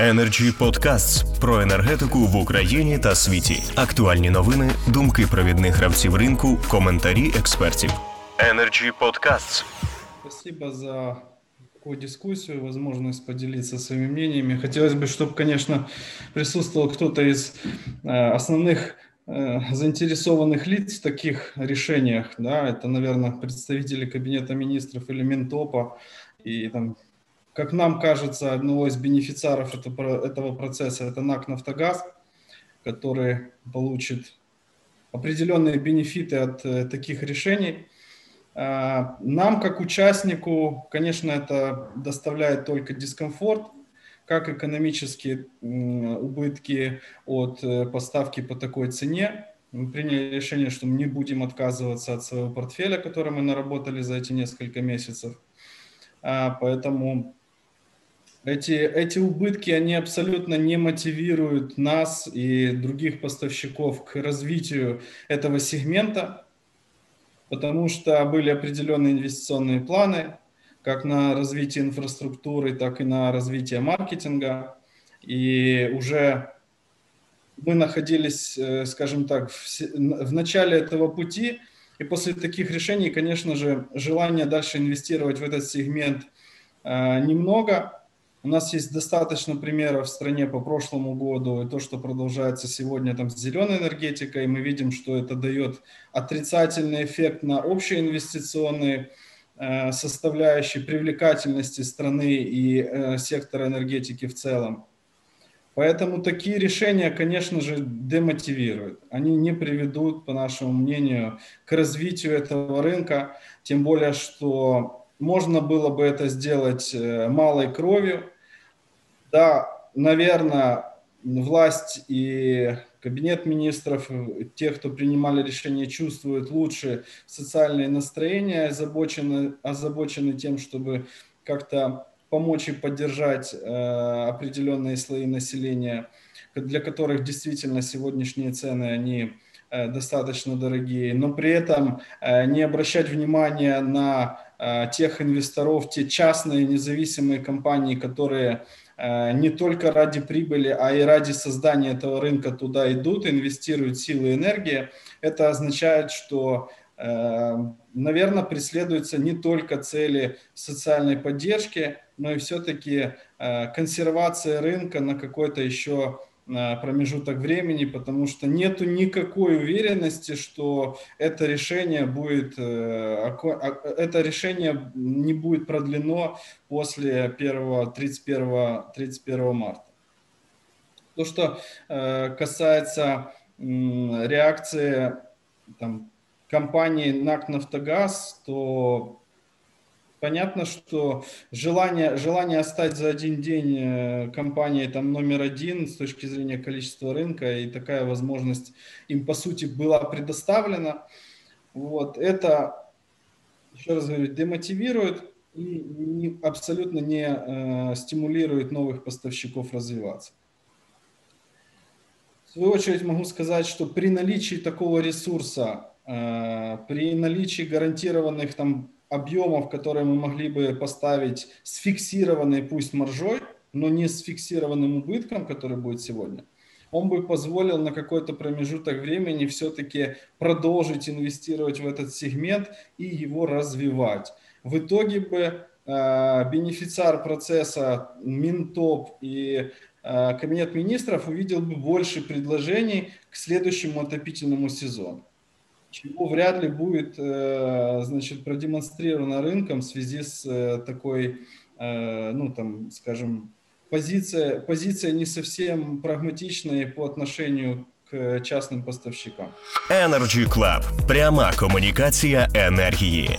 Energy Podcasts про енергетику в Україні та світі. Актуальні новини, думки провідних гравців ринку, коментарі експертів. Energy Podcasts. Спасибо за такую дискуссию, возможность поделиться своими мнениями. Хотелось бы, чтобы, конечно, присутствовал кто-то из э, основных э, заинтересованных лиц в таких решениях. Да, это, наверное, представители Кабинета министров или Минтопа. И там как нам кажется, одного из бенефициаров этого процесса это НАК «Нафтогаз», который получит определенные бенефиты от э, таких решений. А, нам, как участнику, конечно, это доставляет только дискомфорт, как экономические убытки от э, поставки по такой цене. Мы приняли решение, что мы не будем отказываться от своего портфеля, который мы наработали за эти несколько месяцев. А, поэтому эти, эти убытки, они абсолютно не мотивируют нас и других поставщиков к развитию этого сегмента, потому что были определенные инвестиционные планы, как на развитие инфраструктуры, так и на развитие маркетинга. И уже мы находились, э, скажем так, в, в начале этого пути, и после таких решений, конечно же, желание дальше инвестировать в этот сегмент э, немного, у нас есть достаточно примеров в стране по прошлому году, и то, что продолжается сегодня там с зеленой энергетикой, мы видим, что это дает отрицательный эффект на общие инвестиционные э, составляющие привлекательности страны и э, сектора энергетики в целом. Поэтому такие решения, конечно же, демотивируют. Они не приведут, по нашему мнению, к развитию этого рынка, тем более, что можно было бы это сделать э, малой кровью. Да, наверное, власть и кабинет министров, те, кто принимали решения, чувствуют лучше социальные настроения, озабочены, озабочены тем, чтобы как-то помочь и поддержать э, определенные слои населения, для которых действительно сегодняшние цены, они достаточно дорогие, но при этом э, не обращать внимания на Э, тех инвесторов, те частные независимые компании, которые э, не только ради прибыли, а и ради создания этого рынка туда идут, инвестируют силы и энергии, это означает, что, э, наверное, преследуются не только цели социальной поддержки, но и все-таки консервация рынка на какой-то еще промежуток времени, потому что нету никакой уверенности, что это решение будет, э, а, это решение не будет продлено после 1, 31, 31 марта. То, что э, касается реакции там, компании НАК «Нафтогаз», то Понятно, что желание, желание стать за один день э, компанией там, номер один с точки зрения количества рынка, и такая возможность им, по сути, была предоставлена. Вот, это, еще раз говорю, демотивирует и не, абсолютно не э, стимулирует новых поставщиков развиваться. В свою очередь могу сказать, что при наличии такого ресурса, э, при наличии гарантированных там объемов, которые мы могли бы поставить с фиксированной пусть маржой, но не с фиксированным убытком, который будет сегодня, он бы позволил на какой-то промежуток времени все-таки продолжить инвестировать в этот сегмент и его развивать. В итоге бы э, бенефициар процесса Минтоп и э, Кабинет министров увидел бы больше предложений к следующему отопительному сезону чего вряд ли будет э, значит, продемонстрировано рынком в связи с э, такой, э, ну там, скажем, позиция, позиция не совсем прагматичная по отношению к частным поставщикам. Energy Club. Пряма комунікація енергії.